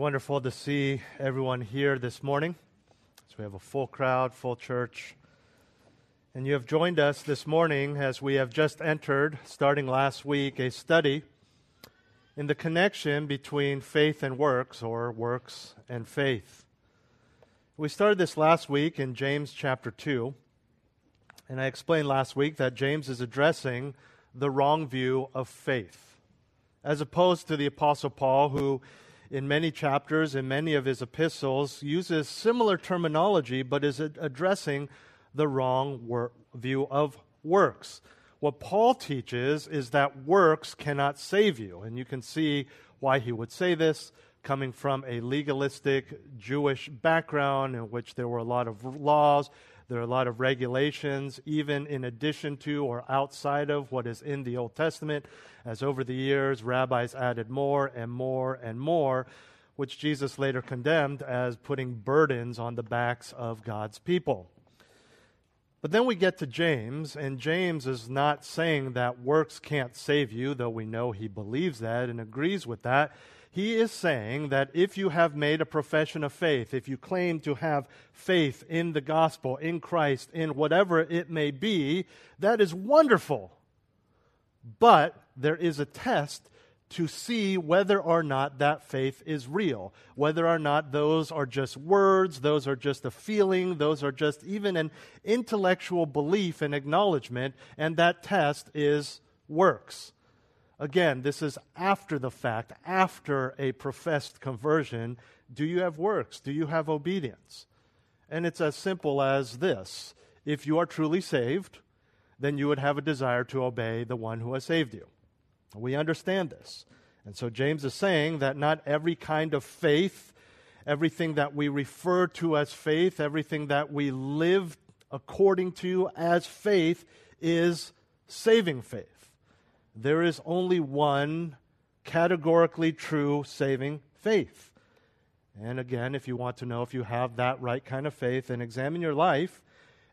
wonderful to see everyone here this morning. So we have a full crowd, full church. And you have joined us this morning as we have just entered, starting last week, a study in the connection between faith and works, or works and faith. We started this last week in James chapter 2. And I explained last week that James is addressing the wrong view of faith, as opposed to the Apostle Paul, who in many chapters, in many of his epistles, uses similar terminology but is addressing the wrong wor- view of works. What Paul teaches is that works cannot save you. And you can see why he would say this coming from a legalistic Jewish background in which there were a lot of laws, there are a lot of regulations, even in addition to or outside of what is in the Old Testament, as over the years rabbis added more and more and more, which Jesus later condemned as putting burdens on the backs of God's people. But then we get to James, and James is not saying that works can't save you, though we know he believes that and agrees with that. He is saying that if you have made a profession of faith, if you claim to have faith in the gospel, in Christ, in whatever it may be, that is wonderful. But there is a test to see whether or not that faith is real, whether or not those are just words, those are just a feeling, those are just even an intellectual belief and acknowledgement, and that test is works. Again, this is after the fact, after a professed conversion. Do you have works? Do you have obedience? And it's as simple as this if you are truly saved, then you would have a desire to obey the one who has saved you. We understand this. And so James is saying that not every kind of faith, everything that we refer to as faith, everything that we live according to as faith is saving faith there is only one categorically true saving faith. And again, if you want to know if you have that right kind of faith, then examine your life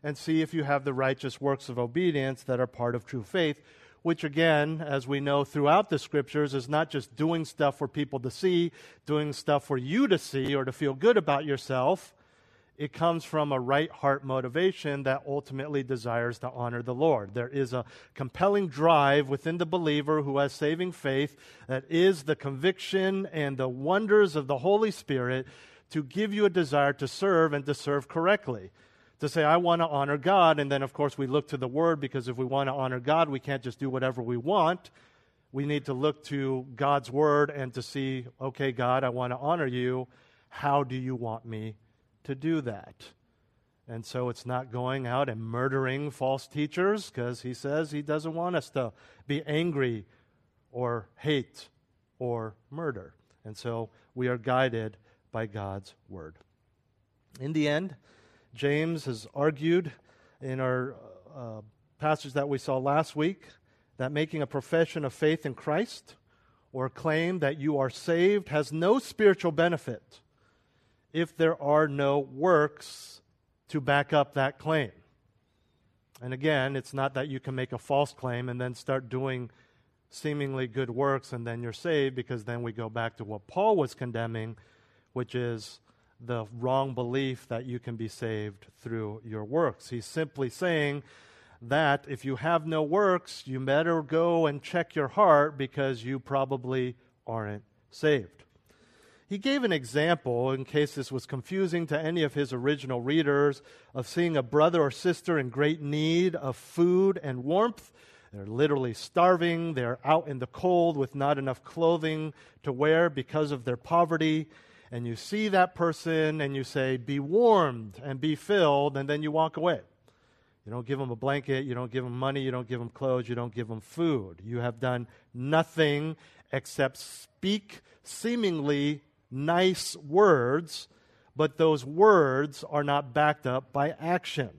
and see if you have the righteous works of obedience that are part of true faith, which, again, as we know throughout the scriptures, is not just doing stuff for people to see, doing stuff for you to see or to feel good about yourself it comes from a right heart motivation that ultimately desires to honor the Lord. There is a compelling drive within the believer who has saving faith that is the conviction and the wonders of the Holy Spirit to give you a desire to serve and to serve correctly. To say, I want to honor God. And then, of course, we look to the Word because if we want to honor God, we can't just do whatever we want. We need to look to God's Word and to see, okay, God, I want to honor you. How do you want me to do that. And so it's not going out and murdering false teachers because he says he doesn't want us to be angry or hate or murder. And so we are guided by God's word. In the end, James has argued in our uh, passage that we saw last week that making a profession of faith in Christ or claim that you are saved has no spiritual benefit if there are no works to back up that claim. And again, it's not that you can make a false claim and then start doing seemingly good works and then you're saved, because then we go back to what Paul was condemning, which is the wrong belief that you can be saved through your works. He's simply saying that if you have no works, you better go and check your heart because you probably aren't saved. He gave an example, in case this was confusing to any of his original readers, of seeing a brother or sister in great need of food and warmth. They're literally starving. They're out in the cold with not enough clothing to wear because of their poverty. And you see that person and you say, Be warmed and be filled, and then you walk away. You don't give them a blanket, you don't give them money, you don't give them clothes, you don't give them food. You have done nothing except speak seemingly nice words, but those words are not backed up by action.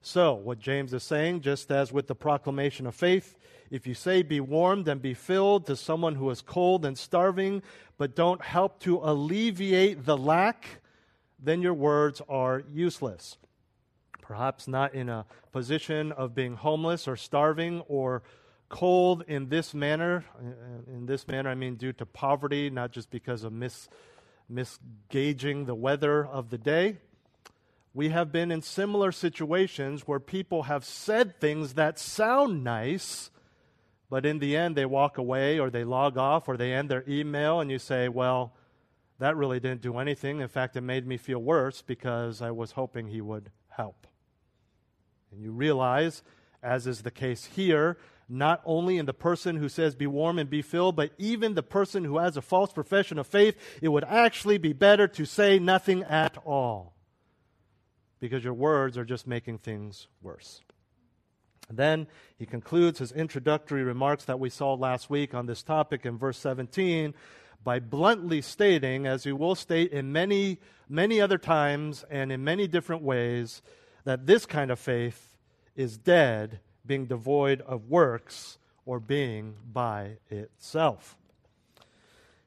So, what James is saying, just as with the proclamation of faith, if you say, Be warmed and be filled to someone who is cold and starving, but don't help to alleviate the lack, then your words are useless. Perhaps not in a position of being homeless or starving or cold in this manner. Uh, in this manner, I mean due to poverty, not just because of mis, misgauging the weather of the day. We have been in similar situations where people have said things that sound nice, but in the end they walk away or they log off or they end their email, and you say, Well, that really didn't do anything. In fact, it made me feel worse because I was hoping he would help. And you realize, as is the case here, not only in the person who says, Be warm and be filled, but even the person who has a false profession of faith, it would actually be better to say nothing at all. Because your words are just making things worse. And then he concludes his introductory remarks that we saw last week on this topic in verse 17 by bluntly stating, as he will state in many, many other times and in many different ways, that this kind of faith is dead being devoid of works or being by itself.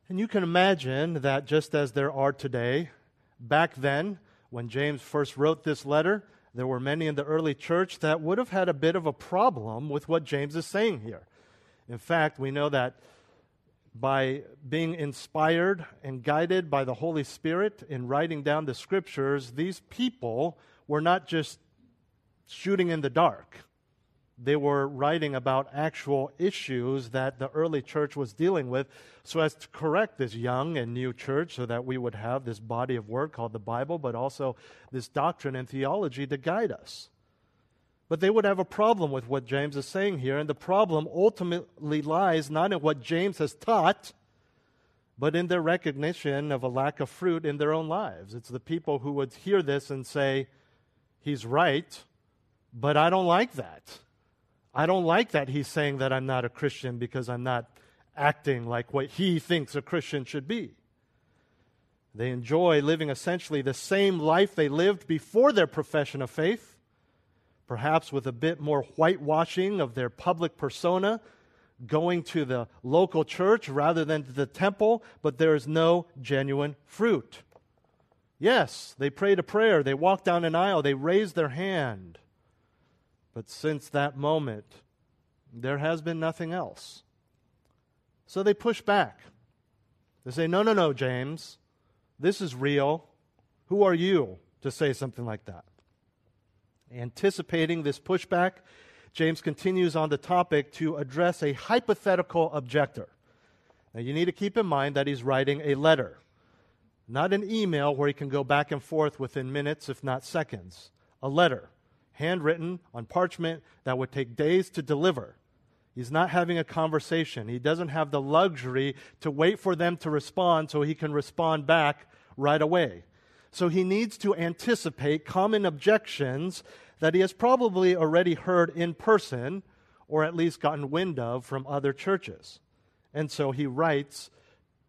And you can imagine that just as there are today, back then, when James first wrote this letter, there were many in the early church that would have had a bit of a problem with what James is saying here. In fact, we know that by being inspired and guided by the Holy Spirit in writing down the scriptures, these people were not just shooting in the dark they were writing about actual issues that the early church was dealing with so as to correct this young and new church so that we would have this body of work called the Bible, but also this doctrine and theology to guide us. But they would have a problem with what James is saying here, and the problem ultimately lies not in what James has taught, but in their recognition of a lack of fruit in their own lives. It's the people who would hear this and say, He's right, but I don't like that. I don't like that he's saying that I'm not a Christian because I'm not acting like what he thinks a Christian should be. They enjoy living essentially the same life they lived before their profession of faith, perhaps with a bit more whitewashing of their public persona, going to the local church rather than to the temple, but there is no genuine fruit. Yes, they prayed a prayer, they walked down an aisle, they raised their hand. But since that moment, there has been nothing else. So they push back. They say, No, no, no, James. This is real. Who are you to say something like that? Anticipating this pushback, James continues on the topic to address a hypothetical objector. Now, you need to keep in mind that he's writing a letter, not an email where he can go back and forth within minutes, if not seconds. A letter handwritten on parchment that would take days to deliver. He's not having a conversation. He doesn't have the luxury to wait for them to respond so he can respond back right away. So he needs to anticipate common objections that he has probably already heard in person or at least gotten wind of from other churches. And so he writes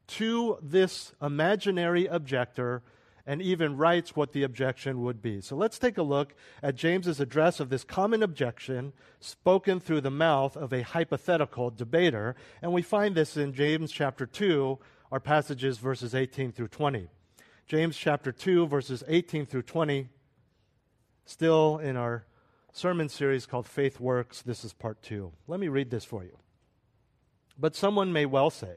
to this imaginary objector and even writes what the objection would be. So let's take a look at James's address of this common objection spoken through the mouth of a hypothetical debater. And we find this in James chapter 2, our passages verses 18 through 20. James chapter 2, verses 18 through 20, still in our sermon series called Faith Works. This is part 2. Let me read this for you. But someone may well say,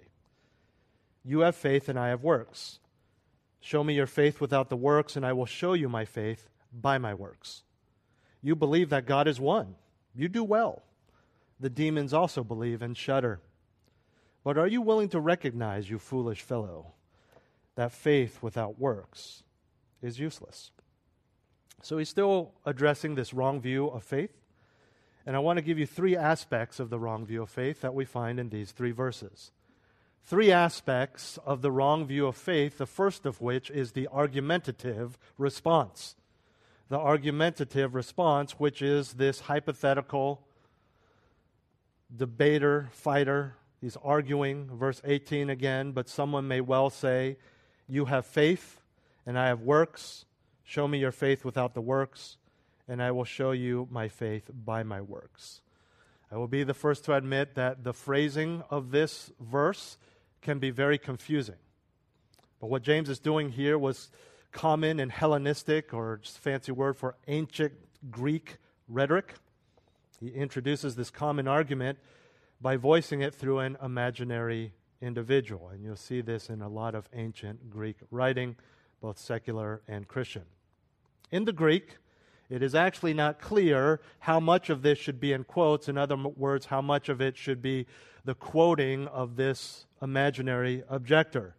You have faith and I have works. Show me your faith without the works, and I will show you my faith by my works. You believe that God is one. You do well. The demons also believe and shudder. But are you willing to recognize, you foolish fellow, that faith without works is useless? So he's still addressing this wrong view of faith. And I want to give you three aspects of the wrong view of faith that we find in these three verses three aspects of the wrong view of faith, the first of which is the argumentative response. the argumentative response, which is this hypothetical debater, fighter. He's arguing, verse 18 again, but someone may well say, You have faith, and I have works. Show me your faith without the works, and I will show you my faith by my works. I will be the first to admit that the phrasing of this verse can be very confusing. But what James is doing here was common in Hellenistic, or just fancy word for ancient Greek rhetoric. He introduces this common argument by voicing it through an imaginary individual. And you'll see this in a lot of ancient Greek writing, both secular and Christian. In the Greek, it is actually not clear how much of this should be in quotes. In other words, how much of it should be the quoting of this imaginary objector.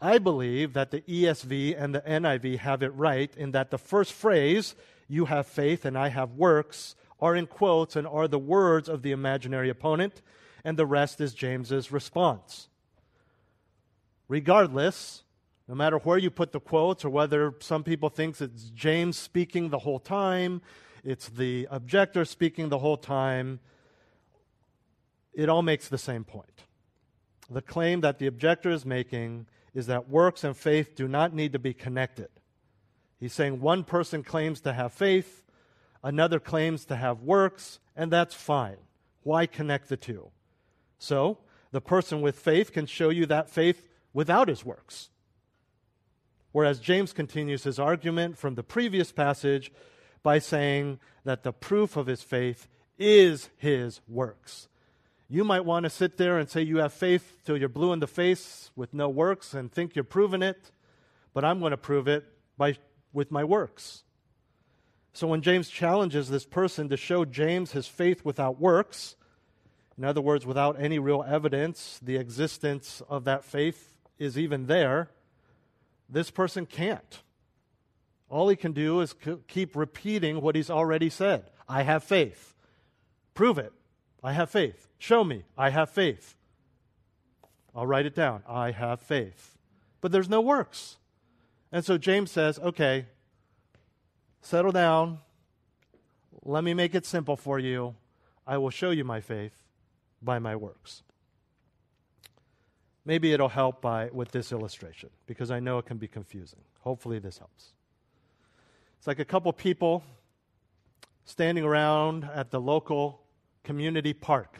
I believe that the ESV and the NIV have it right in that the first phrase, you have faith and I have works, are in quotes and are the words of the imaginary opponent, and the rest is James's response. Regardless, no matter where you put the quotes or whether some people think it's James speaking the whole time, it's the objector speaking the whole time, it all makes the same point. The claim that the objector is making is that works and faith do not need to be connected. He's saying one person claims to have faith, another claims to have works, and that's fine. Why connect the two? So, the person with faith can show you that faith without his works. Whereas James continues his argument from the previous passage by saying that the proof of his faith is his works. You might want to sit there and say you have faith till you're blue in the face with no works and think you're proving it, but I'm going to prove it by, with my works. So when James challenges this person to show James his faith without works, in other words, without any real evidence, the existence of that faith is even there this person can't. All he can do is c- keep repeating what he's already said I have faith. Prove it. I have faith. Show me. I have faith. I'll write it down. I have faith. But there's no works. And so James says, okay, settle down. Let me make it simple for you. I will show you my faith by my works. Maybe it'll help by, with this illustration because I know it can be confusing. Hopefully, this helps. It's like a couple people standing around at the local community park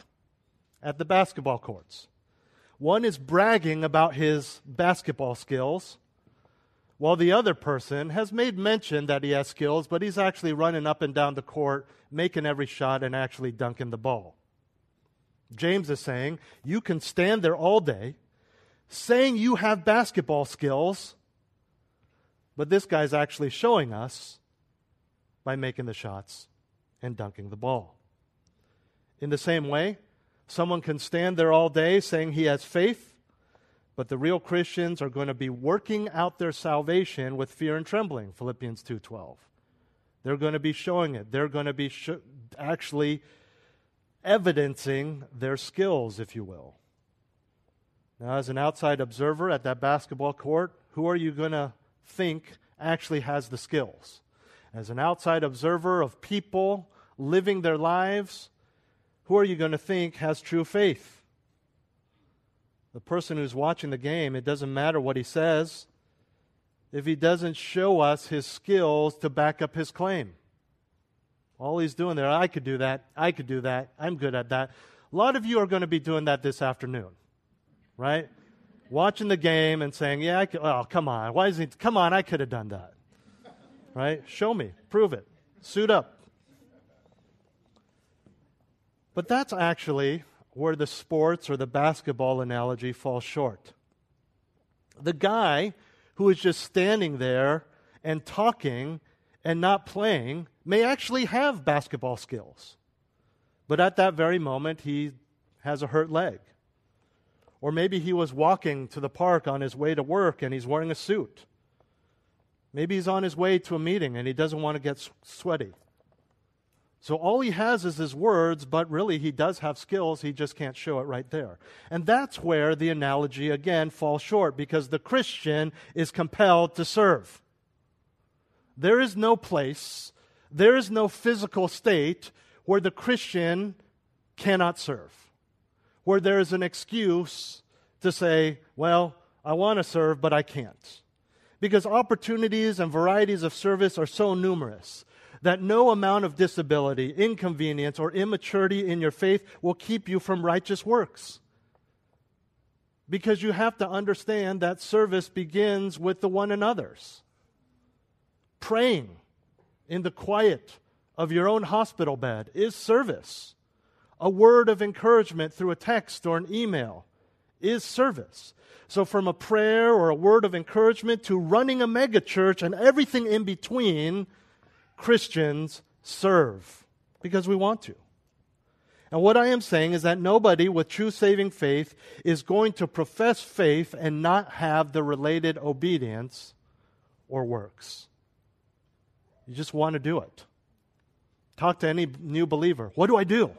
at the basketball courts. One is bragging about his basketball skills, while the other person has made mention that he has skills, but he's actually running up and down the court, making every shot, and actually dunking the ball. James is saying, You can stand there all day saying you have basketball skills, but this guy's actually showing us by making the shots and dunking the ball. In the same way, someone can stand there all day saying he has faith, but the real Christians are going to be working out their salvation with fear and trembling, Philippians 2:12. They're going to be showing it. They're going to be sh- actually evidencing their skills, if you will. Now, as an outside observer at that basketball court, who are you going to think actually has the skills? As an outside observer of people living their lives, who are you going to think has true faith? The person who's watching the game, it doesn't matter what he says if he doesn't show us his skills to back up his claim. All he's doing there, I could do that, I could do that, I'm good at that. A lot of you are going to be doing that this afternoon right? Watching the game and saying, yeah, I could, oh, come on. Why is he, come on, I could have done that. Right? Show me. Prove it. Suit up. But that's actually where the sports or the basketball analogy falls short. The guy who is just standing there and talking and not playing may actually have basketball skills. But at that very moment, he has a hurt leg. Or maybe he was walking to the park on his way to work and he's wearing a suit. Maybe he's on his way to a meeting and he doesn't want to get sweaty. So all he has is his words, but really he does have skills, he just can't show it right there. And that's where the analogy again falls short because the Christian is compelled to serve. There is no place, there is no physical state where the Christian cannot serve, where there is an excuse to say, well, I want to serve, but I can't. Because opportunities and varieties of service are so numerous that no amount of disability, inconvenience, or immaturity in your faith will keep you from righteous works. Because you have to understand that service begins with the one another's. Praying in the quiet of your own hospital bed is service. A word of encouragement through a text or an email is service. So, from a prayer or a word of encouragement to running a megachurch and everything in between, Christians serve because we want to. And what I am saying is that nobody with true saving faith is going to profess faith and not have the related obedience or works. You just want to do it. Talk to any new believer. What do I do?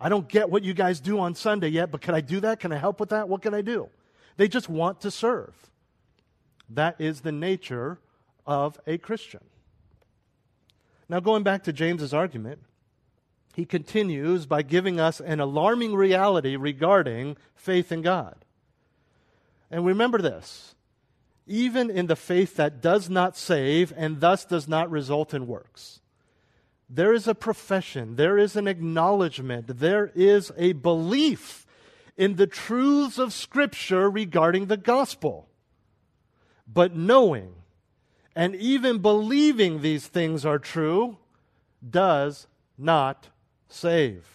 I don't get what you guys do on Sunday yet, but can I do that? Can I help with that? What can I do? They just want to serve. That is the nature of a Christian. Now, going back to James's argument, he continues by giving us an alarming reality regarding faith in God. And remember this even in the faith that does not save and thus does not result in works, there is a profession, there is an acknowledgement, there is a belief in the truths of Scripture regarding the gospel. But knowing and even believing these things are true does not save.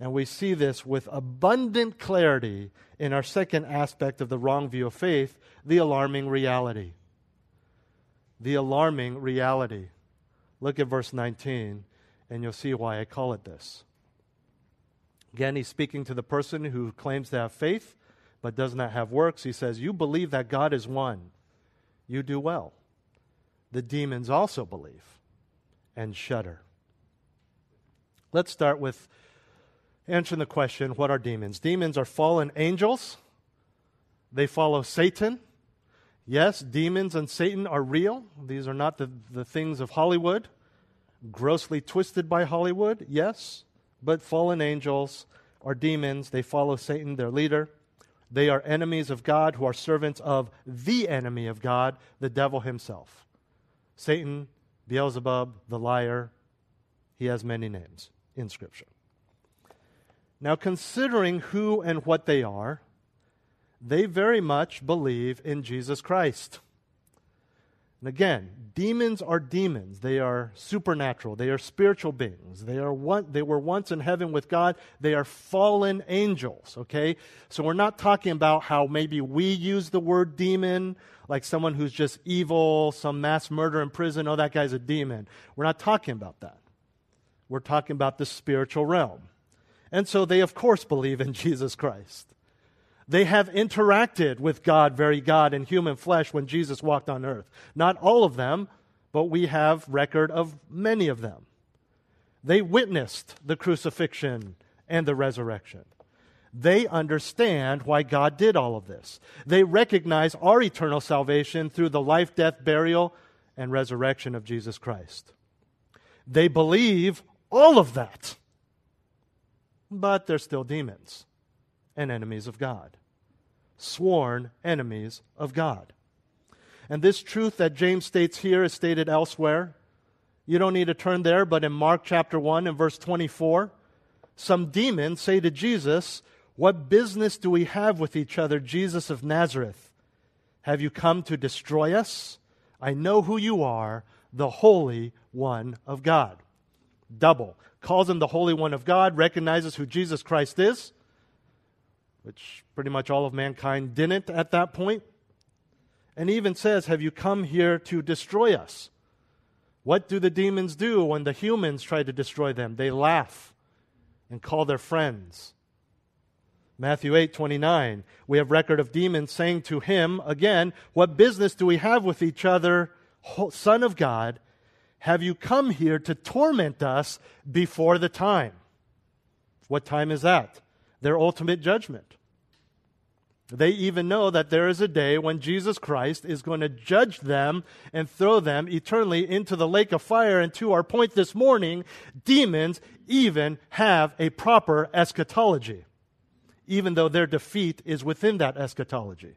And we see this with abundant clarity in our second aspect of the wrong view of faith the alarming reality. The alarming reality. Look at verse 19, and you'll see why I call it this. Again, he's speaking to the person who claims to have faith but does not have works. He says, You believe that God is one. You do well the demons also believe and shudder. Let's start with answering the question what are demons? Demons are fallen angels, they follow Satan. Yes, demons and Satan are real. These are not the, the things of Hollywood, grossly twisted by Hollywood, yes, but fallen angels are demons. They follow Satan, their leader. They are enemies of God who are servants of the enemy of God, the devil himself. Satan, Beelzebub, the liar, he has many names in Scripture. Now, considering who and what they are, they very much believe in Jesus Christ. And again, demons are demons. They are supernatural. They are spiritual beings. They, are one, they were once in heaven with God. They are fallen angels, okay? So we're not talking about how maybe we use the word demon, like someone who's just evil, some mass murder in prison. Oh, that guy's a demon. We're not talking about that. We're talking about the spiritual realm. And so they, of course, believe in Jesus Christ. They have interacted with God, very God, in human flesh when Jesus walked on earth. Not all of them, but we have record of many of them. They witnessed the crucifixion and the resurrection. They understand why God did all of this. They recognize our eternal salvation through the life, death, burial, and resurrection of Jesus Christ. They believe all of that. But they're still demons and enemies of God, sworn enemies of God. And this truth that James states here is stated elsewhere. You don't need to turn there, but in Mark chapter 1 and verse 24, some demons say to Jesus, What business do we have with each other, Jesus of Nazareth? Have you come to destroy us? I know who you are, the Holy One of God. Double. Calls him the Holy One of God, recognizes who Jesus Christ is, which pretty much all of mankind didn't at that point. And even says, Have you come here to destroy us? What do the demons do when the humans try to destroy them? They laugh and call their friends. Matthew 8, 29, we have record of demons saying to him, again, What business do we have with each other, Son of God? Have you come here to torment us before the time? What time is that? Their ultimate judgment. They even know that there is a day when Jesus Christ is going to judge them and throw them eternally into the lake of fire. And to our point this morning, demons even have a proper eschatology, even though their defeat is within that eschatology.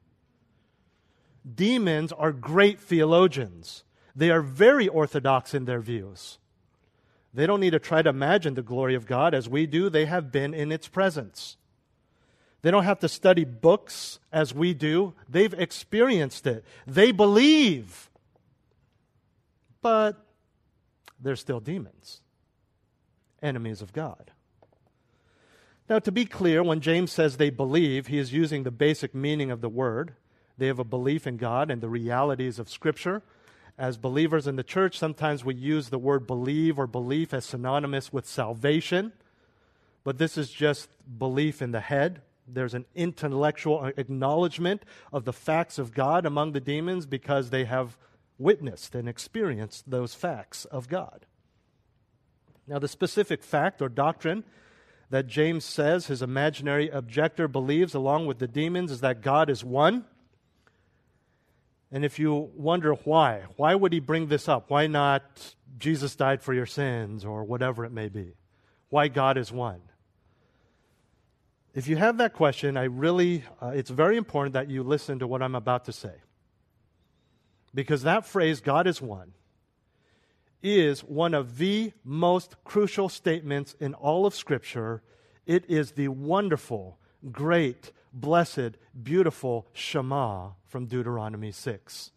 Demons are great theologians. They are very orthodox in their views. They don't need to try to imagine the glory of God as we do, they have been in its presence. They don't have to study books as we do. They've experienced it. They believe. But they're still demons, enemies of God. Now, to be clear, when James says they believe, he is using the basic meaning of the word. They have a belief in God and the realities of Scripture. As believers in the church, sometimes we use the word believe or belief as synonymous with salvation, but this is just belief in the head there's an intellectual acknowledgement of the facts of God among the demons because they have witnessed and experienced those facts of God. Now, the specific fact or doctrine that James says his imaginary objector believes along with the demons is that God is one. And if you wonder why, why would he bring this up? Why not Jesus died for your sins or whatever it may be? Why God is one? If you have that question, I really, uh, it's very important that you listen to what I'm about to say. Because that phrase, God is one, is one of the most crucial statements in all of Scripture. It is the wonderful, great, blessed, beautiful Shema from Deuteronomy 6.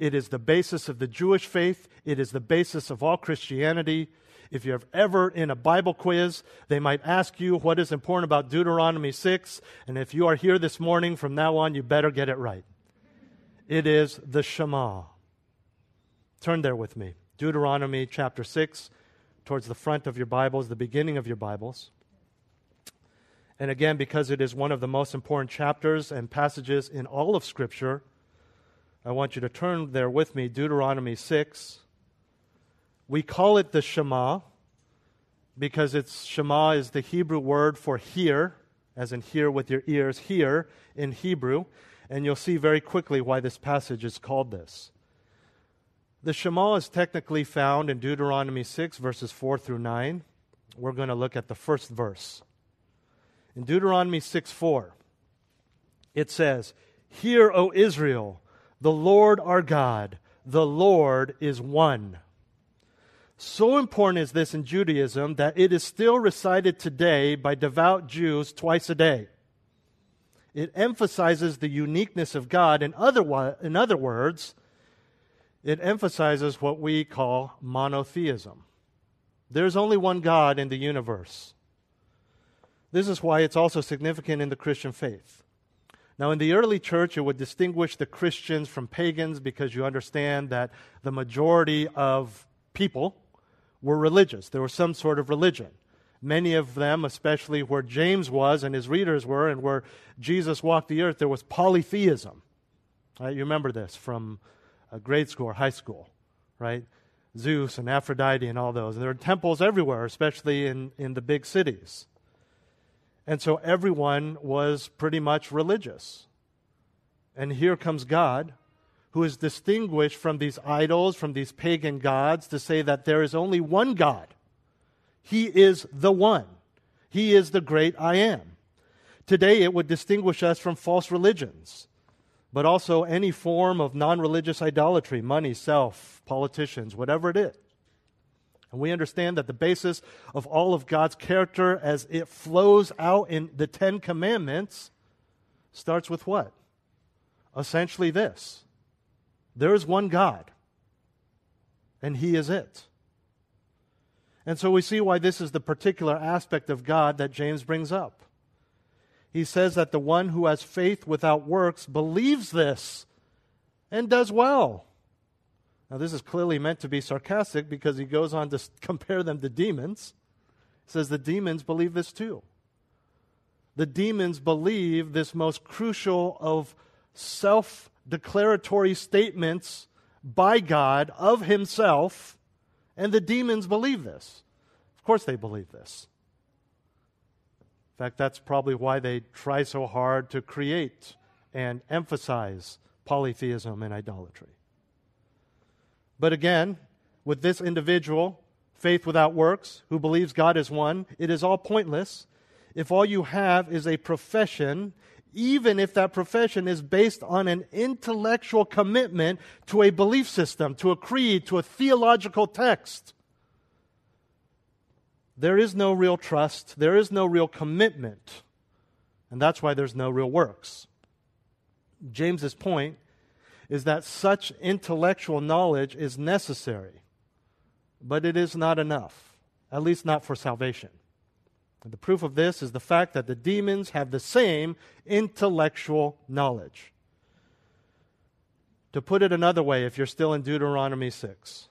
It is the basis of the Jewish faith, it is the basis of all Christianity. If you're ever in a Bible quiz, they might ask you what is important about Deuteronomy 6. And if you are here this morning, from now on, you better get it right. It is the Shema. Turn there with me. Deuteronomy chapter 6, towards the front of your Bibles, the beginning of your Bibles. And again, because it is one of the most important chapters and passages in all of Scripture, I want you to turn there with me, Deuteronomy 6. We call it the Shema because it's Shema is the Hebrew word for hear, as in hear with your ears, hear in Hebrew. And you'll see very quickly why this passage is called this. The Shema is technically found in Deuteronomy 6, verses 4 through 9. We're going to look at the first verse. In Deuteronomy 6 4, it says, Hear, O Israel, the Lord our God, the Lord is one. So important is this in Judaism that it is still recited today by devout Jews twice a day. It emphasizes the uniqueness of God. In other, in other words, it emphasizes what we call monotheism. There's only one God in the universe. This is why it's also significant in the Christian faith. Now, in the early church, it would distinguish the Christians from pagans because you understand that the majority of people were religious. There was some sort of religion. Many of them, especially where James was and his readers were, and where Jesus walked the earth, there was polytheism. Right? You remember this from grade school or high school, right? Zeus and Aphrodite and all those. And there were temples everywhere, especially in, in the big cities. And so everyone was pretty much religious. And here comes God who is distinguished from these idols, from these pagan gods, to say that there is only one God. He is the one. He is the great I am. Today, it would distinguish us from false religions, but also any form of non religious idolatry, money, self, politicians, whatever it is. And we understand that the basis of all of God's character as it flows out in the Ten Commandments starts with what? Essentially, this there is one God, and He is it. And so we see why this is the particular aspect of God that James brings up. He says that the one who has faith without works believes this and does well. Now, this is clearly meant to be sarcastic because he goes on to compare them to demons. He says the demons believe this too. The demons believe this most crucial of self declaratory statements by God of himself, and the demons believe this. Of course, they believe this. In fact, that's probably why they try so hard to create and emphasize polytheism and idolatry. But again, with this individual, faith without works, who believes God is one, it is all pointless if all you have is a profession, even if that profession is based on an intellectual commitment to a belief system, to a creed, to a theological text. There is no real trust, there is no real commitment, and that's why there's no real works. James's point is that such intellectual knowledge is necessary, but it is not enough, at least not for salvation. The proof of this is the fact that the demons have the same intellectual knowledge. To put it another way, if you're still in Deuteronomy 6,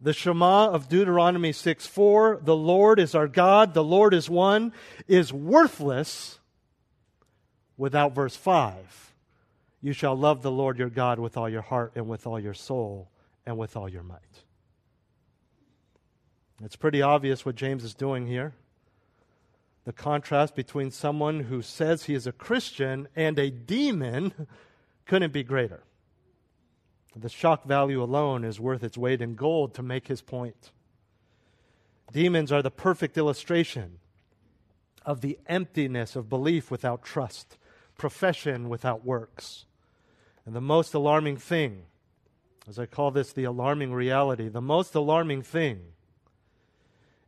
the Shema of Deuteronomy 6 4, the Lord is our God, the Lord is one, is worthless without verse 5. You shall love the Lord your God with all your heart and with all your soul and with all your might. It's pretty obvious what James is doing here. The contrast between someone who says he is a Christian and a demon couldn't be greater. The shock value alone is worth its weight in gold to make his point. Demons are the perfect illustration of the emptiness of belief without trust, profession without works. And the most alarming thing, as I call this the alarming reality, the most alarming thing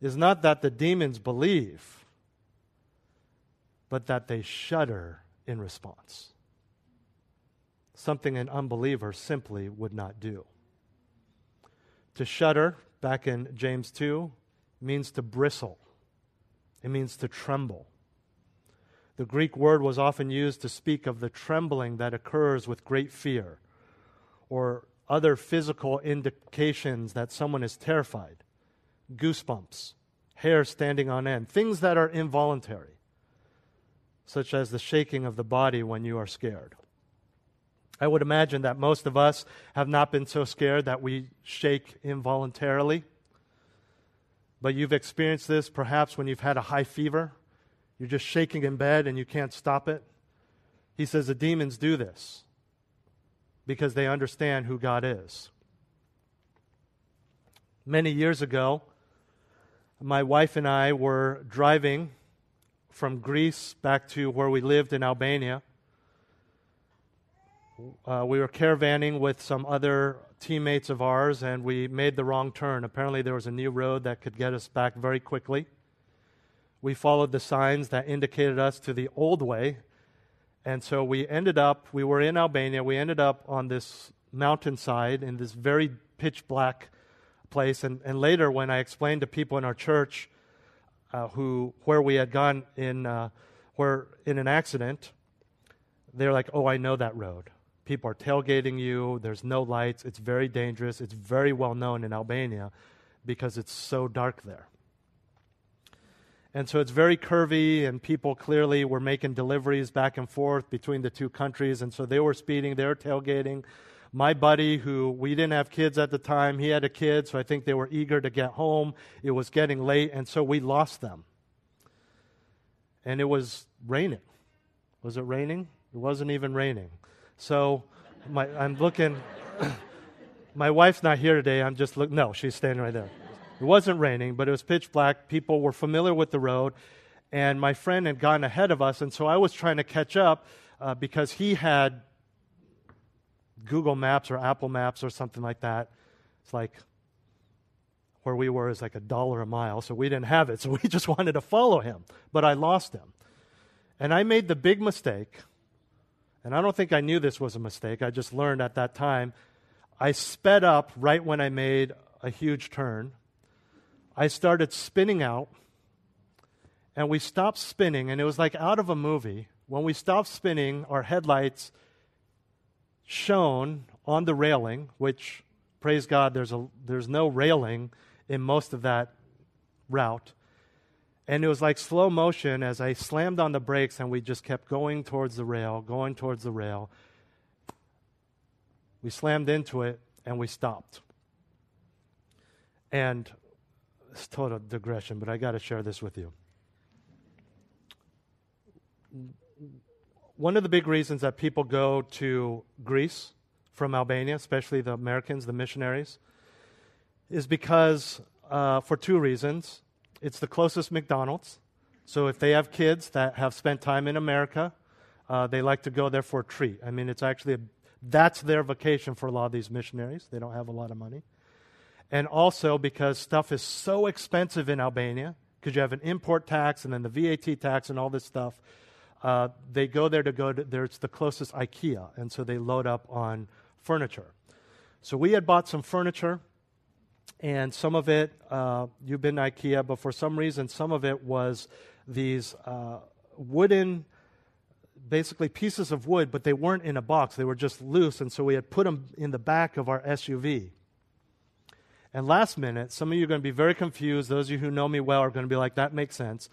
is not that the demons believe, but that they shudder in response something an unbeliever simply would not do. To shudder, back in James 2, means to bristle, it means to tremble. The Greek word was often used to speak of the trembling that occurs with great fear or other physical indications that someone is terrified. Goosebumps, hair standing on end, things that are involuntary, such as the shaking of the body when you are scared. I would imagine that most of us have not been so scared that we shake involuntarily. But you've experienced this perhaps when you've had a high fever. You're just shaking in bed and you can't stop it. He says the demons do this because they understand who God is. Many years ago, my wife and I were driving from Greece back to where we lived in Albania uh, we were caravanning with some other teammates of ours, and we made the wrong turn. Apparently, there was a new road that could get us back very quickly. We followed the signs that indicated us to the old way, and so we ended up, we were in Albania, we ended up on this mountainside in this very pitch black place. And, and later, when I explained to people in our church uh, who, where we had gone in, uh, where, in an accident, they're like, oh, I know that road. People are tailgating you. There's no lights. It's very dangerous. It's very well known in Albania because it's so dark there. And so it's very curvy, and people clearly were making deliveries back and forth between the two countries. And so they were speeding, they were tailgating. My buddy, who we didn't have kids at the time, he had a kid, so I think they were eager to get home. It was getting late, and so we lost them. And it was raining. Was it raining? It wasn't even raining. So my, I'm looking. my wife's not here today. I'm just looking. No, she's standing right there. It wasn't raining, but it was pitch black. People were familiar with the road, and my friend had gone ahead of us, and so I was trying to catch up uh, because he had Google Maps or Apple Maps or something like that. It's like where we were is like a dollar a mile, so we didn't have it. So we just wanted to follow him, but I lost him. And I made the big mistake and I don't think I knew this was a mistake. I just learned at that time. I sped up right when I made a huge turn. I started spinning out, and we stopped spinning, and it was like out of a movie. When we stopped spinning, our headlights shone on the railing, which, praise God, there's, a, there's no railing in most of that route. And it was like slow motion as I slammed on the brakes and we just kept going towards the rail, going towards the rail. We slammed into it and we stopped. And it's total digression, but I got to share this with you. One of the big reasons that people go to Greece from Albania, especially the Americans, the missionaries, is because uh, for two reasons. It's the closest McDonald's. So if they have kids that have spent time in America, uh, they like to go there for a treat. I mean, it's actually a, that's their vacation for a lot of these missionaries. They don't have a lot of money. And also because stuff is so expensive in Albania, because you have an import tax and then the VAT tax and all this stuff. Uh, they go there to go to there. It's the closest IKEA, and so they load up on furniture. So we had bought some furniture, and some of it uh, you've been to IKEA, but for some reason, some of it was these uh, wooden, basically pieces of wood, but they weren't in a box. They were just loose, and so we had put them in the back of our SUV. And last minute, some of you are going to be very confused. Those of you who know me well are going to be like, that makes sense.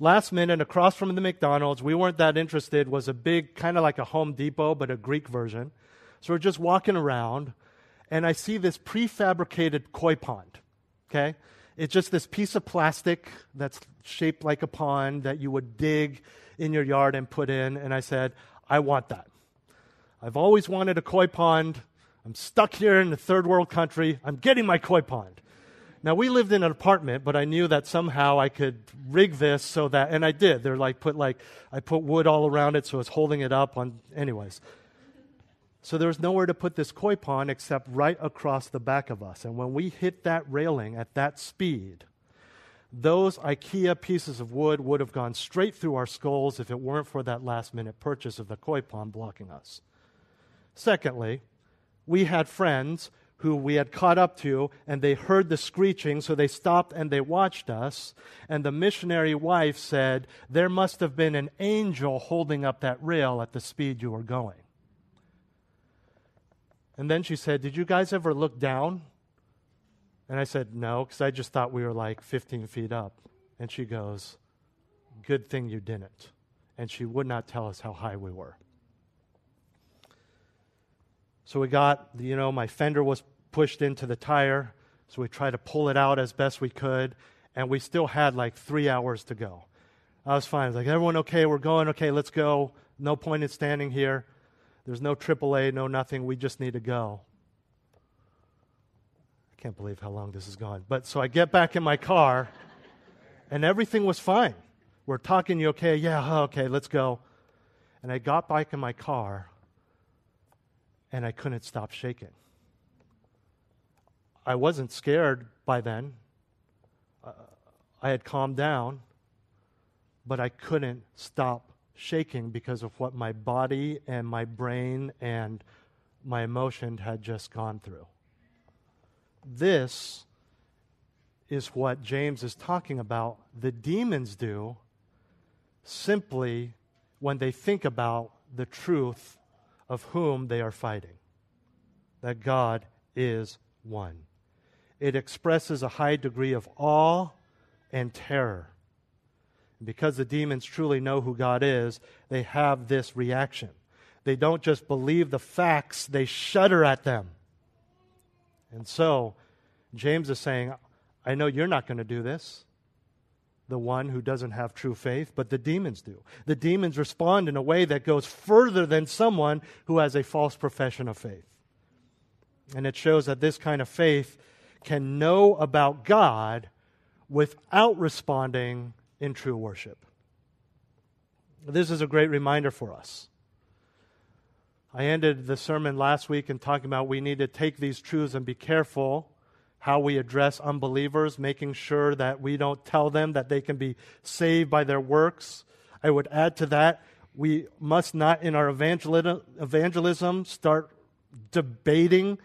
Last minute, across from the McDonald's, we weren't that interested, was a big, kind of like a Home Depot, but a Greek version. So we're just walking around, and I see this prefabricated koi pond. Okay? It's just this piece of plastic that's shaped like a pond that you would dig in your yard and put in. And I said, I want that. I've always wanted a koi pond. I'm stuck here in a third world country. I'm getting my koi pond. Now, we lived in an apartment, but I knew that somehow I could rig this so that, and I did. They're like, put like, I put wood all around it so it's holding it up on, anyways. So there was nowhere to put this koi pond except right across the back of us. And when we hit that railing at that speed, those IKEA pieces of wood would have gone straight through our skulls if it weren't for that last minute purchase of the koi pond blocking us. Secondly, we had friends who we had caught up to, and they heard the screeching, so they stopped and they watched us. And the missionary wife said, There must have been an angel holding up that rail at the speed you were going. And then she said, Did you guys ever look down? And I said, No, because I just thought we were like 15 feet up. And she goes, Good thing you didn't. And she would not tell us how high we were. So we got, you know, my fender was pushed into the tire. So we tried to pull it out as best we could. And we still had like three hours to go. I was fine. I was like, everyone okay? We're going. Okay, let's go. No point in standing here. There's no AAA, no nothing. We just need to go. I can't believe how long this has gone. But so I get back in my car, and everything was fine. We're talking, you okay? Yeah, okay, let's go. And I got back in my car, and I couldn't stop shaking. I wasn't scared by then. Uh, I had calmed down, but I couldn't stop shaking because of what my body and my brain and my emotion had just gone through. This is what James is talking about. The demons do simply when they think about the truth of whom they are fighting that God is one. It expresses a high degree of awe and terror. Because the demons truly know who God is, they have this reaction. They don't just believe the facts, they shudder at them. And so, James is saying, I know you're not going to do this the one who doesn't have true faith, but the demons do. The demons respond in a way that goes further than someone who has a false profession of faith. And it shows that this kind of faith can know about God without responding in true worship. This is a great reminder for us. I ended the sermon last week in talking about we need to take these truths and be careful how we address unbelievers, making sure that we don't tell them that they can be saved by their works. I would add to that, we must not, in our evangelism, start debating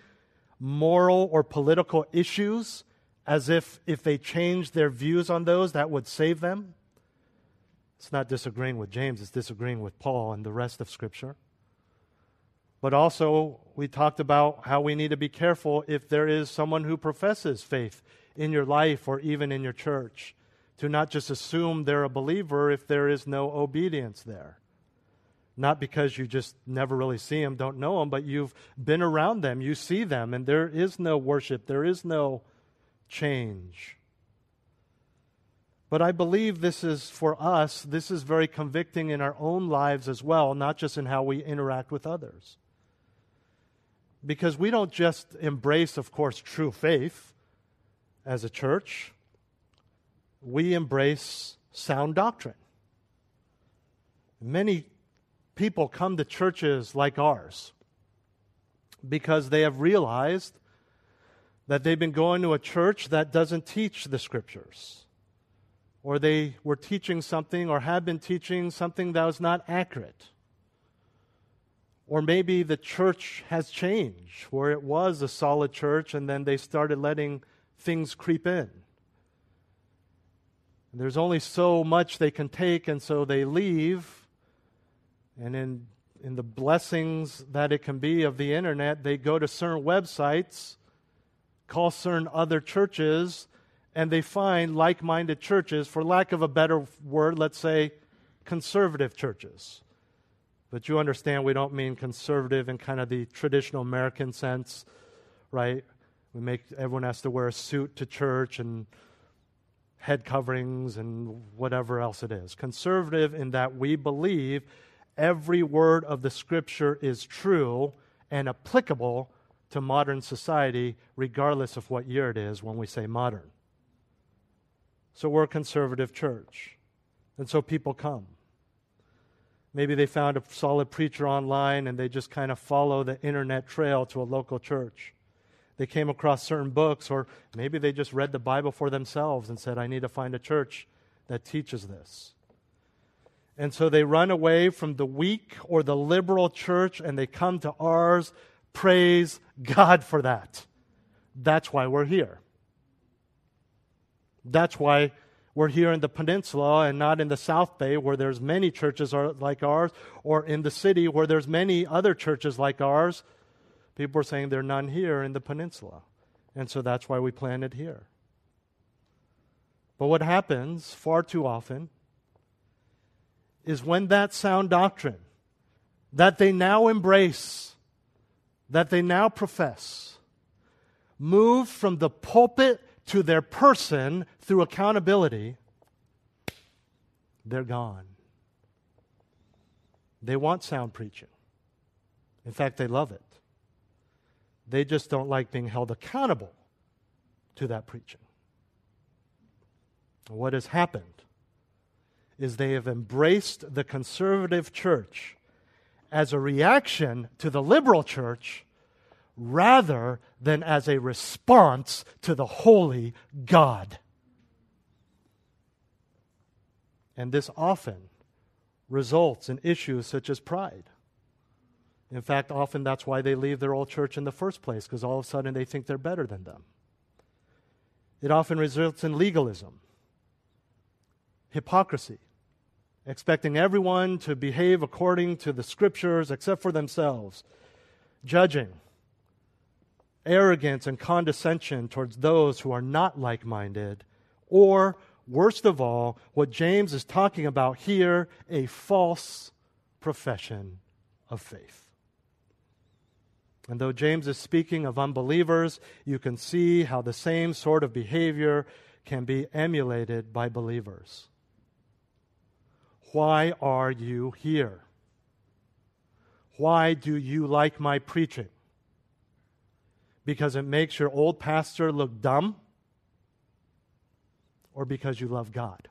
moral or political issues as if if they change their views on those, that would save them. It's not disagreeing with James, it's disagreeing with Paul and the rest of Scripture. But also, we talked about how we need to be careful if there is someone who professes faith in your life or even in your church, to not just assume they're a believer if there is no obedience there. Not because you just never really see them, don't know them, but you've been around them, you see them, and there is no worship, there is no change. But I believe this is for us, this is very convicting in our own lives as well, not just in how we interact with others. Because we don't just embrace, of course, true faith as a church, we embrace sound doctrine. Many people come to churches like ours because they have realized that they've been going to a church that doesn't teach the scriptures, or they were teaching something or have been teaching something that was not accurate. Or maybe the church has changed, where it was a solid church and then they started letting things creep in. And there's only so much they can take, and so they leave. And in, in the blessings that it can be of the internet, they go to certain websites call certain other churches and they find like minded churches, for lack of a better word, let's say conservative churches. But you understand we don't mean conservative in kind of the traditional American sense, right? We make everyone has to wear a suit to church and head coverings and whatever else it is. Conservative in that we believe every word of the scripture is true and applicable to modern society, regardless of what year it is when we say modern. So we're a conservative church. And so people come. Maybe they found a solid preacher online and they just kind of follow the internet trail to a local church. They came across certain books, or maybe they just read the Bible for themselves and said, I need to find a church that teaches this. And so they run away from the weak or the liberal church and they come to ours Praise God for that. That's why we're here. That's why we're here in the peninsula and not in the South Bay where there's many churches like ours or in the city where there's many other churches like ours. People are saying there are none here in the peninsula. And so that's why we planted here. But what happens far too often is when that sound doctrine that they now embrace that they now profess move from the pulpit to their person through accountability, they're gone. They want sound preaching. In fact, they love it. They just don't like being held accountable to that preaching. What has happened is they have embraced the conservative church as a reaction to the liberal church rather than as a response to the holy God. And this often results in issues such as pride. In fact, often that's why they leave their old church in the first place, because all of a sudden they think they're better than them. It often results in legalism, hypocrisy, expecting everyone to behave according to the scriptures except for themselves, judging, arrogance and condescension towards those who are not like minded, or, worst of all, what James is talking about here a false profession of faith. And though James is speaking of unbelievers, you can see how the same sort of behavior can be emulated by believers. Why are you here? Why do you like my preaching? Because it makes your old pastor look dumb? Or because you love God?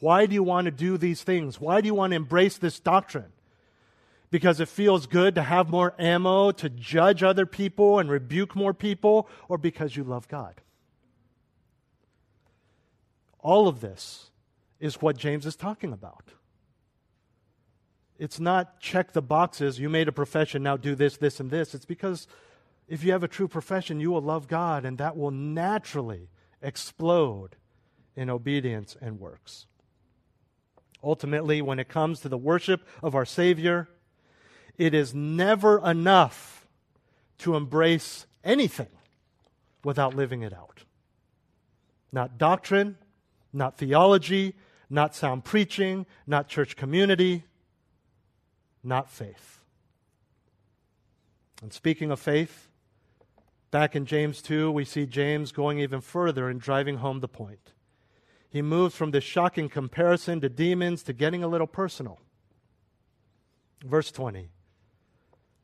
Why do you want to do these things? Why do you want to embrace this doctrine? Because it feels good to have more ammo to judge other people and rebuke more people, or because you love God? All of this is what James is talking about. It's not check the boxes, you made a profession, now do this, this, and this. It's because if you have a true profession, you will love God, and that will naturally explode in obedience and works. Ultimately, when it comes to the worship of our Savior, it is never enough to embrace anything without living it out. Not doctrine, not theology, not sound preaching, not church community, not faith. And speaking of faith, back in James 2, we see James going even further and driving home the point. he moves from this shocking comparison to demons to getting a little personal. Verse 20.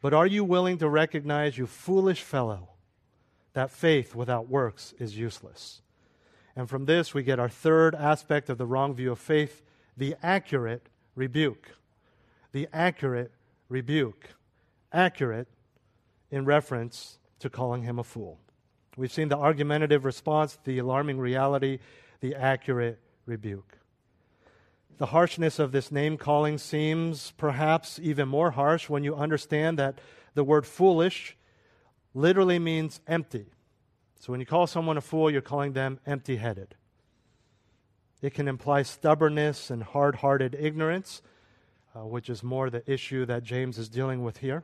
But are you willing to recognize, you foolish fellow, that faith without works is useless? And from this, we get our third aspect of the wrong view of faith the accurate rebuke. The accurate rebuke. Accurate in reference to calling him a fool. We've seen the argumentative response, the alarming reality, the accurate rebuke. The harshness of this name calling seems perhaps even more harsh when you understand that the word foolish literally means empty. So when you call someone a fool, you're calling them empty headed. It can imply stubbornness and hard hearted ignorance, uh, which is more the issue that James is dealing with here.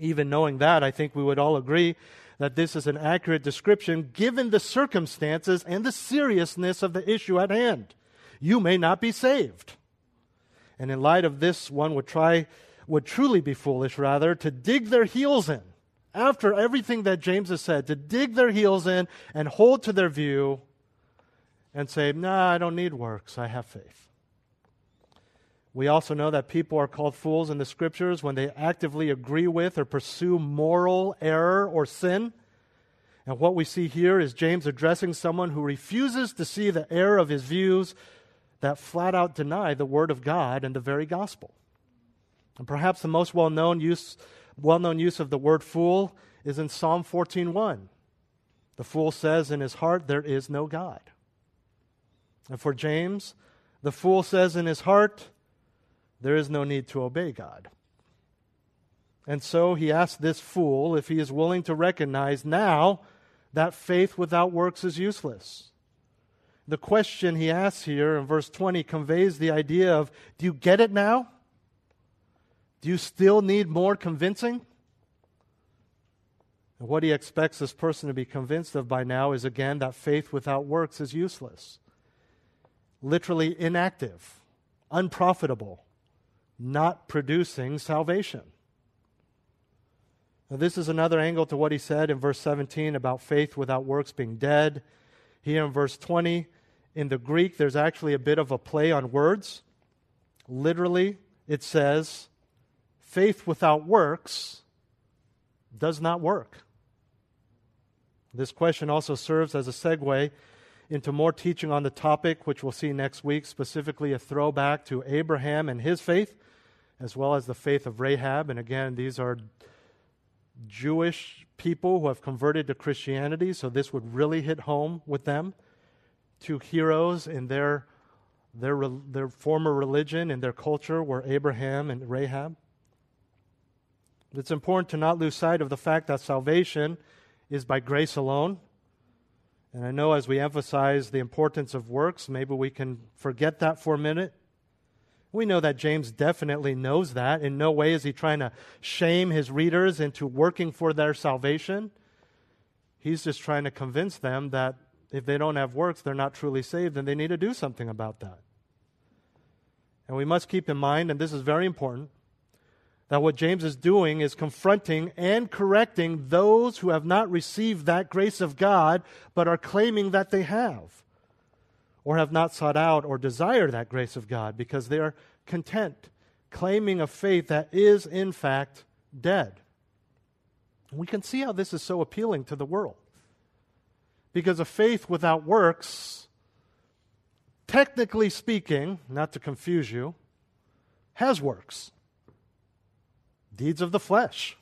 Even knowing that, I think we would all agree that this is an accurate description given the circumstances and the seriousness of the issue at hand. You may not be saved. And in light of this, one would try, would truly be foolish, rather, to dig their heels in after everything that James has said, to dig their heels in and hold to their view and say, Nah, I don't need works, I have faith. We also know that people are called fools in the scriptures when they actively agree with or pursue moral error or sin. And what we see here is James addressing someone who refuses to see the error of his views that flat out deny the Word of God and the very gospel. And perhaps the most well known use well known use of the word fool is in Psalm 14:1. The fool says in his heart, There is no God. And for James, the fool says in his heart, There is no need to obey God. And so he asks this fool if he is willing to recognize now that faith without works is useless. The question he asks here in verse 20 conveys the idea of do you get it now? Do you still need more convincing? And what he expects this person to be convinced of by now is again that faith without works is useless, literally inactive, unprofitable, not producing salvation. Now, this is another angle to what he said in verse 17 about faith without works being dead. Here in verse 20, in the Greek, there's actually a bit of a play on words. Literally, it says, faith without works does not work. This question also serves as a segue into more teaching on the topic, which we'll see next week, specifically a throwback to Abraham and his faith, as well as the faith of Rahab. And again, these are Jewish people who have converted to Christianity, so this would really hit home with them. Two heroes in their, their, their former religion and their culture were Abraham and Rahab. It's important to not lose sight of the fact that salvation is by grace alone. And I know as we emphasize the importance of works, maybe we can forget that for a minute. We know that James definitely knows that. In no way is he trying to shame his readers into working for their salvation. He's just trying to convince them that if they don't have works, they're not truly saved and they need to do something about that. And we must keep in mind, and this is very important, that what James is doing is confronting and correcting those who have not received that grace of God but are claiming that they have, or have not sought out or desire that grace of God because they are content, claiming a faith that is in fact dead. We can see how this is so appealing to the world. Because a faith without works, technically speaking, not to confuse you, has works deeds of the flesh.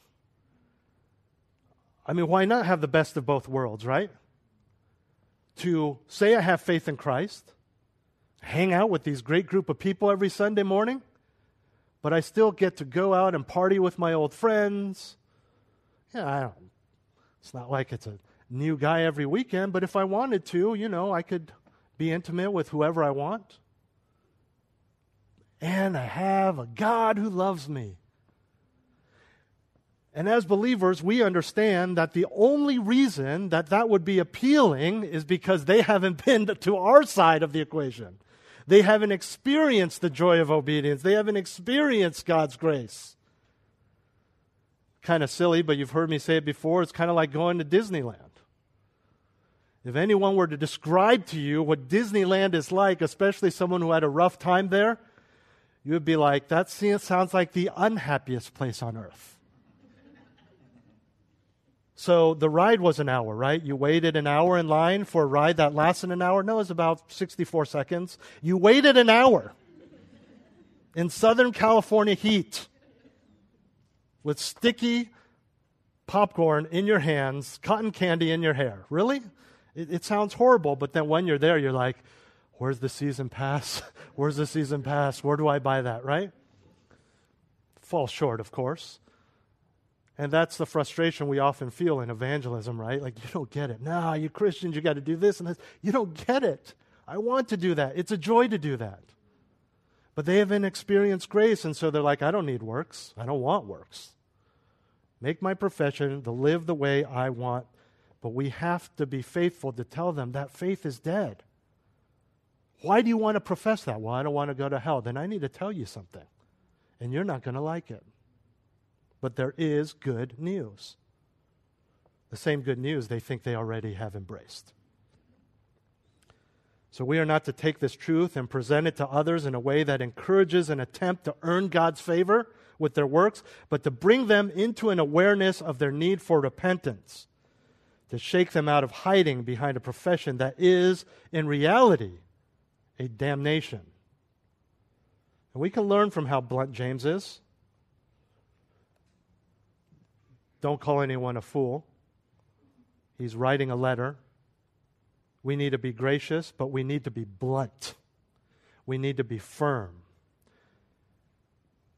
I mean, why not have the best of both worlds, right? To say I have faith in Christ, hang out with these great group of people every Sunday morning, but I still get to go out and party with my old friends. Yeah, I don't, it's not like it's a new guy every weekend, but if I wanted to, you know, I could be intimate with whoever I want. And I have a God who loves me. And as believers, we understand that the only reason that that would be appealing is because they haven't been to our side of the equation. They haven't experienced the joy of obedience. They haven't experienced God's grace. Kind of silly, but you've heard me say it before. It's kind of like going to Disneyland. If anyone were to describe to you what Disneyland is like, especially someone who had a rough time there, you would be like, that sounds like the unhappiest place on earth. So the ride was an hour, right? You waited an hour in line for a ride that lasted an hour. No, it was about 64 seconds. You waited an hour in Southern California heat with sticky popcorn in your hands, cotton candy in your hair. Really? It, it sounds horrible, but then when you're there, you're like, where's the season pass? where's the season pass? Where do I buy that, right? Fall short, of course. And that's the frustration we often feel in evangelism, right? Like, you don't get it. Nah, you Christians, you got to do this and this. You don't get it. I want to do that. It's a joy to do that. But they haven't experienced grace, and so they're like, I don't need works. I don't want works. Make my profession to live the way I want. But we have to be faithful to tell them that faith is dead. Why do you want to profess that? Well, I don't want to go to hell. Then I need to tell you something, and you're not going to like it but there is good news. The same good news they think they already have embraced. So we are not to take this truth and present it to others in a way that encourages an attempt to earn God's favor with their works, but to bring them into an awareness of their need for repentance, to shake them out of hiding behind a profession that is, in reality, a damnation. And we can learn from how blunt James is. Don't call anyone a fool. He's writing a letter. We need to be gracious, but we need to be blunt. We need to be firm.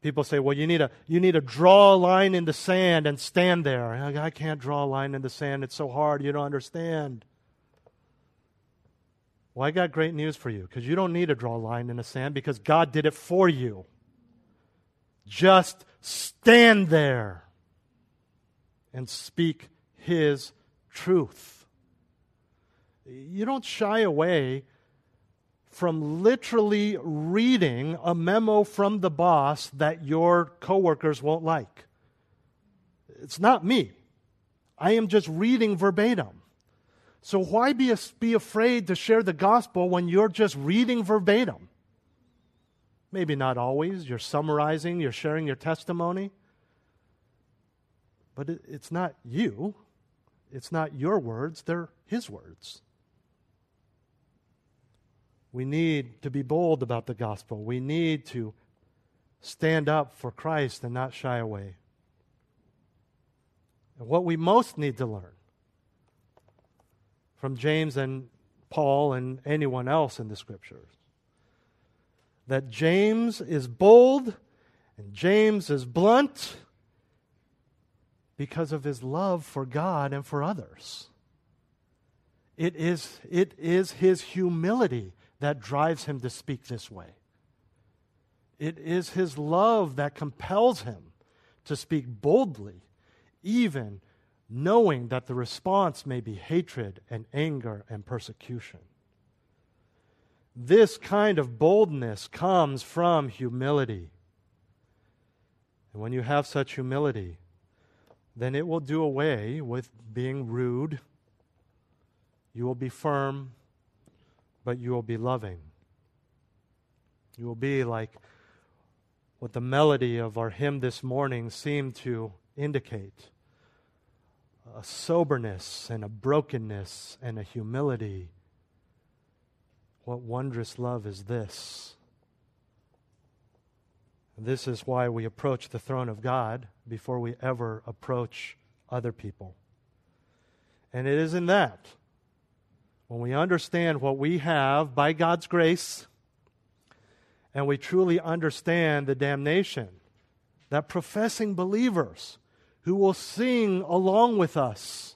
People say, well, you need, to, you need to draw a line in the sand and stand there. I can't draw a line in the sand. It's so hard. You don't understand. Well, I got great news for you because you don't need to draw a line in the sand because God did it for you. Just stand there and speak His truth. You don't shy away from literally reading a memo from the boss that your coworkers won't like. It's not me. I am just reading verbatim. So why be, be afraid to share the gospel when you're just reading verbatim? Maybe not always. You're summarizing, you're sharing your testimony. But it, it's not you, it's not your words, they're His words. We need to be bold about the gospel. We need to stand up for Christ and not shy away. And what we most need to learn from James and Paul and anyone else in the scriptures that James is bold and James is blunt because of his love for God and for others. It is, it is his humility that drives him to speak this way. It is his love that compels him to speak boldly, even knowing that the response may be hatred and anger and persecution. This kind of boldness comes from humility. And when you have such humility, then it will do away with being rude. You will be firm, but you will be loving. You will be like what the melody of our hymn this morning seemed to indicate a soberness and a brokenness and a humility. What wondrous love is this? This is why we approach the throne of God before we ever approach other people. And it is in that, when we understand what we have by God's grace, and we truly understand the damnation that professing believers who will sing along with us,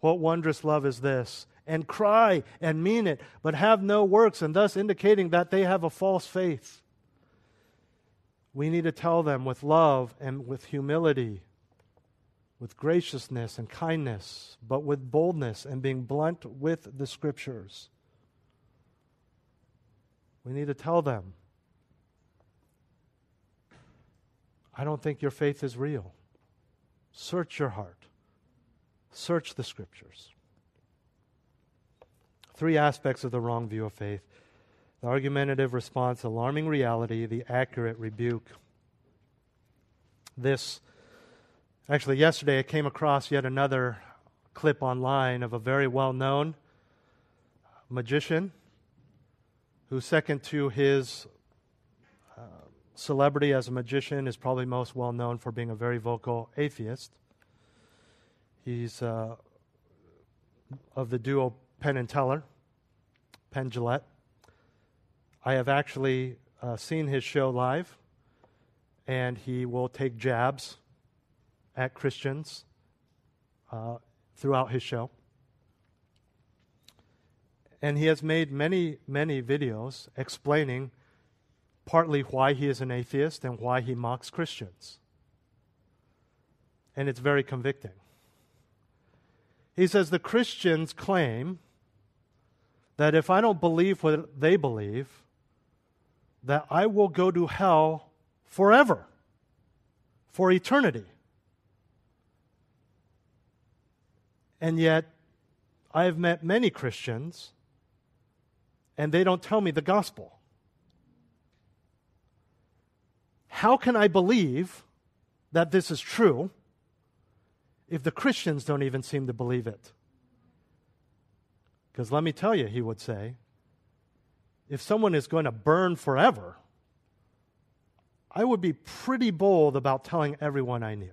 What wondrous love is this? and cry and mean it, but have no works, and thus indicating that they have a false faith we need to tell them with love and with humility, with graciousness and kindness, but with boldness and being blunt with the scriptures. We need to tell them, I don't think your faith is real. Search your heart, search the scriptures. Three aspects of the wrong view of faith the argumentative response, alarming reality, the accurate rebuke. This, actually, yesterday I came across yet another clip online of a very well known magician who, second to his uh, celebrity as a magician, is probably most well known for being a very vocal atheist. He's uh, of the duo Penn and Teller, Penn Jillette. I have actually uh, seen his show live, and he will take jabs at Christians uh, throughout his show. And he has made many, many videos explaining partly why he is an atheist and why he mocks Christians. And it's very convicting. He says the Christians claim that if I don't believe what they believe, that I will go to hell forever, for eternity. And yet, I have met many Christians and they don't tell me the gospel. How can I believe that this is true if the Christians don't even seem to believe it? Because let me tell you, he would say, if someone is going to burn forever, I would be pretty bold about telling everyone I knew.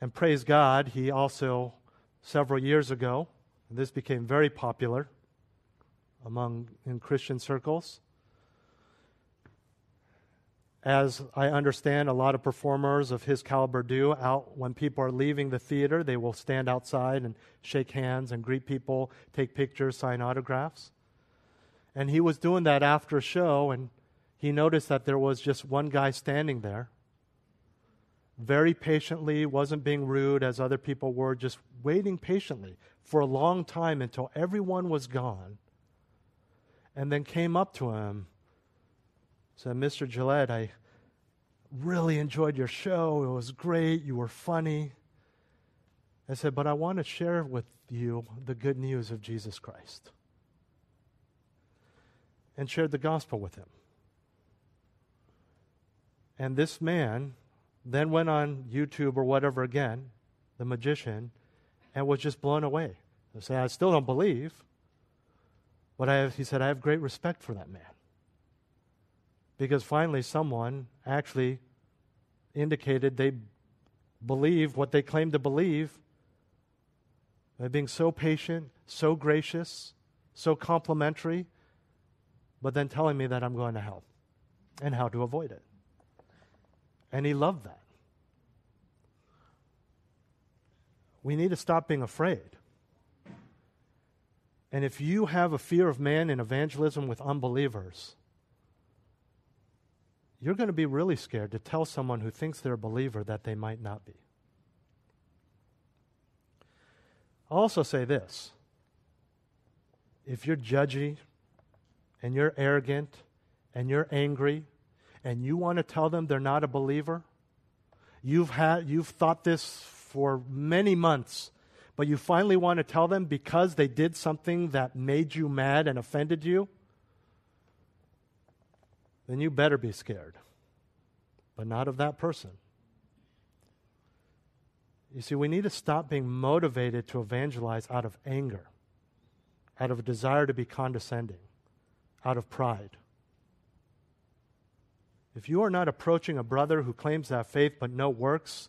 And praise God, he also, several years ago, this became very popular among in Christian circles. As I understand, a lot of performers of his caliber do. Out when people are leaving the theater, they will stand outside and shake hands and greet people, take pictures, sign autographs. And he was doing that after a show, and he noticed that there was just one guy standing there very patiently, wasn't being rude as other people were, just waiting patiently for a long time until everyone was gone. And then came up to him, said, Mr. Jillette, I really enjoyed your show. It was great. You were funny. I said, but I want to share with you the good news of Jesus Christ. And shared the gospel with him. And this man then went on YouTube or whatever again, the magician, and was just blown away. I said, I still don't believe, but I have, he said, I have great respect for that man. Because finally, someone actually indicated they believe what they claim to believe by being so patient, so gracious, so complimentary, but then telling me that I'm going to hell and how to avoid it. And he loved that. We need to stop being afraid. And if you have a fear of man in evangelism with unbelievers, you're going to be really scared to tell someone who thinks they're a believer that they might not be. I'll also say this if you're judgy and you're arrogant and you're angry and you want to tell them they're not a believer, you've, had, you've thought this for many months, but you finally want to tell them because they did something that made you mad and offended you, then you better be scared. But not of that person. You see, we need to stop being motivated to evangelize out of anger, out of a desire to be condescending, out of pride. If you are not approaching a brother who claims to have faith but no works,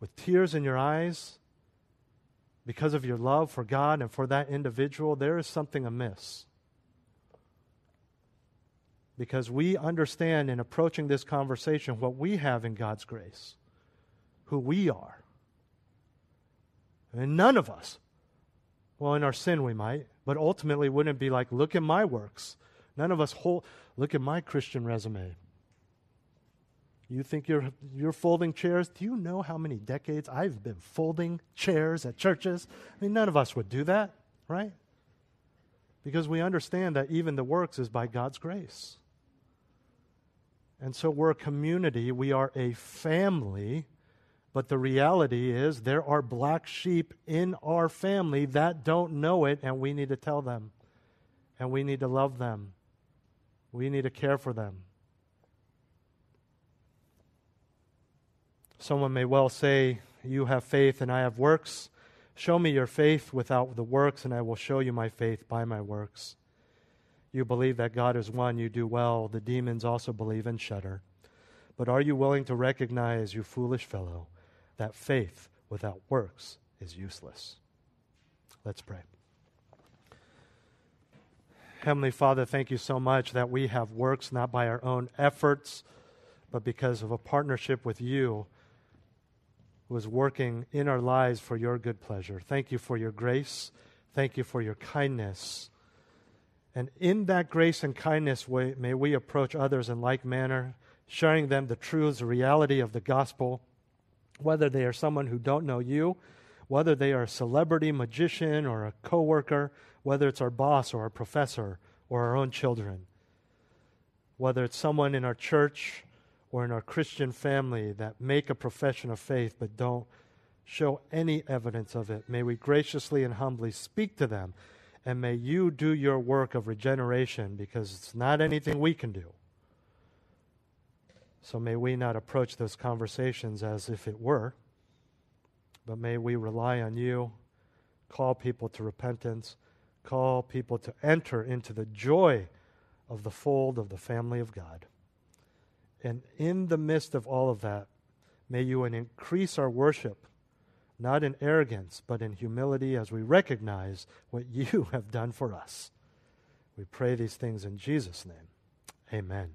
with tears in your eyes because of your love for God and for that individual, there is something amiss. Because we understand in approaching this conversation what we have in God's grace, who we are. And none of us, well, in our sin we might, but ultimately wouldn't be like, look at my works. None of us hold, look at my Christian resume. You think you're, you're folding chairs? Do you know how many decades I've been folding chairs at churches? I mean, none of us would do that, right? Because we understand that even the works is by God's grace. And so we're a community, we are a family, But the reality is, there are black sheep in our family that don't know it, and we need to tell them. And we need to love them. We need to care for them. Someone may well say, You have faith and I have works. Show me your faith without the works, and I will show you my faith by my works. You believe that God is one, you do well. The demons also believe and shudder. But are you willing to recognize, you foolish fellow, that faith without works is useless? Let's pray. Heavenly Father, thank you so much that we have works not by our own efforts, but because of a partnership with you who is working in our lives for your good pleasure. Thank you for your grace. Thank you for your kindness. And in that grace and kindness, may we approach others in like manner, sharing them the truths, reality of the gospel, whether they are someone who don't know you, whether they are a celebrity, magician, or a coworker, whether it's our boss or our professor or our own children, whether it's someone in our church or in our Christian family that make a profession of faith but don't show any evidence of it. May we graciously and humbly speak to them and may you do your work of regeneration because it's not anything we can do. So may we not approach those conversations as if it were, but may we rely on you, call people to repentance, call people to enter into the joy of the fold of the family of God. And in the midst of all of that, may you increase our worship not in arrogance, but in humility as we recognize what you have done for us. We pray these things in Jesus' name. Amen.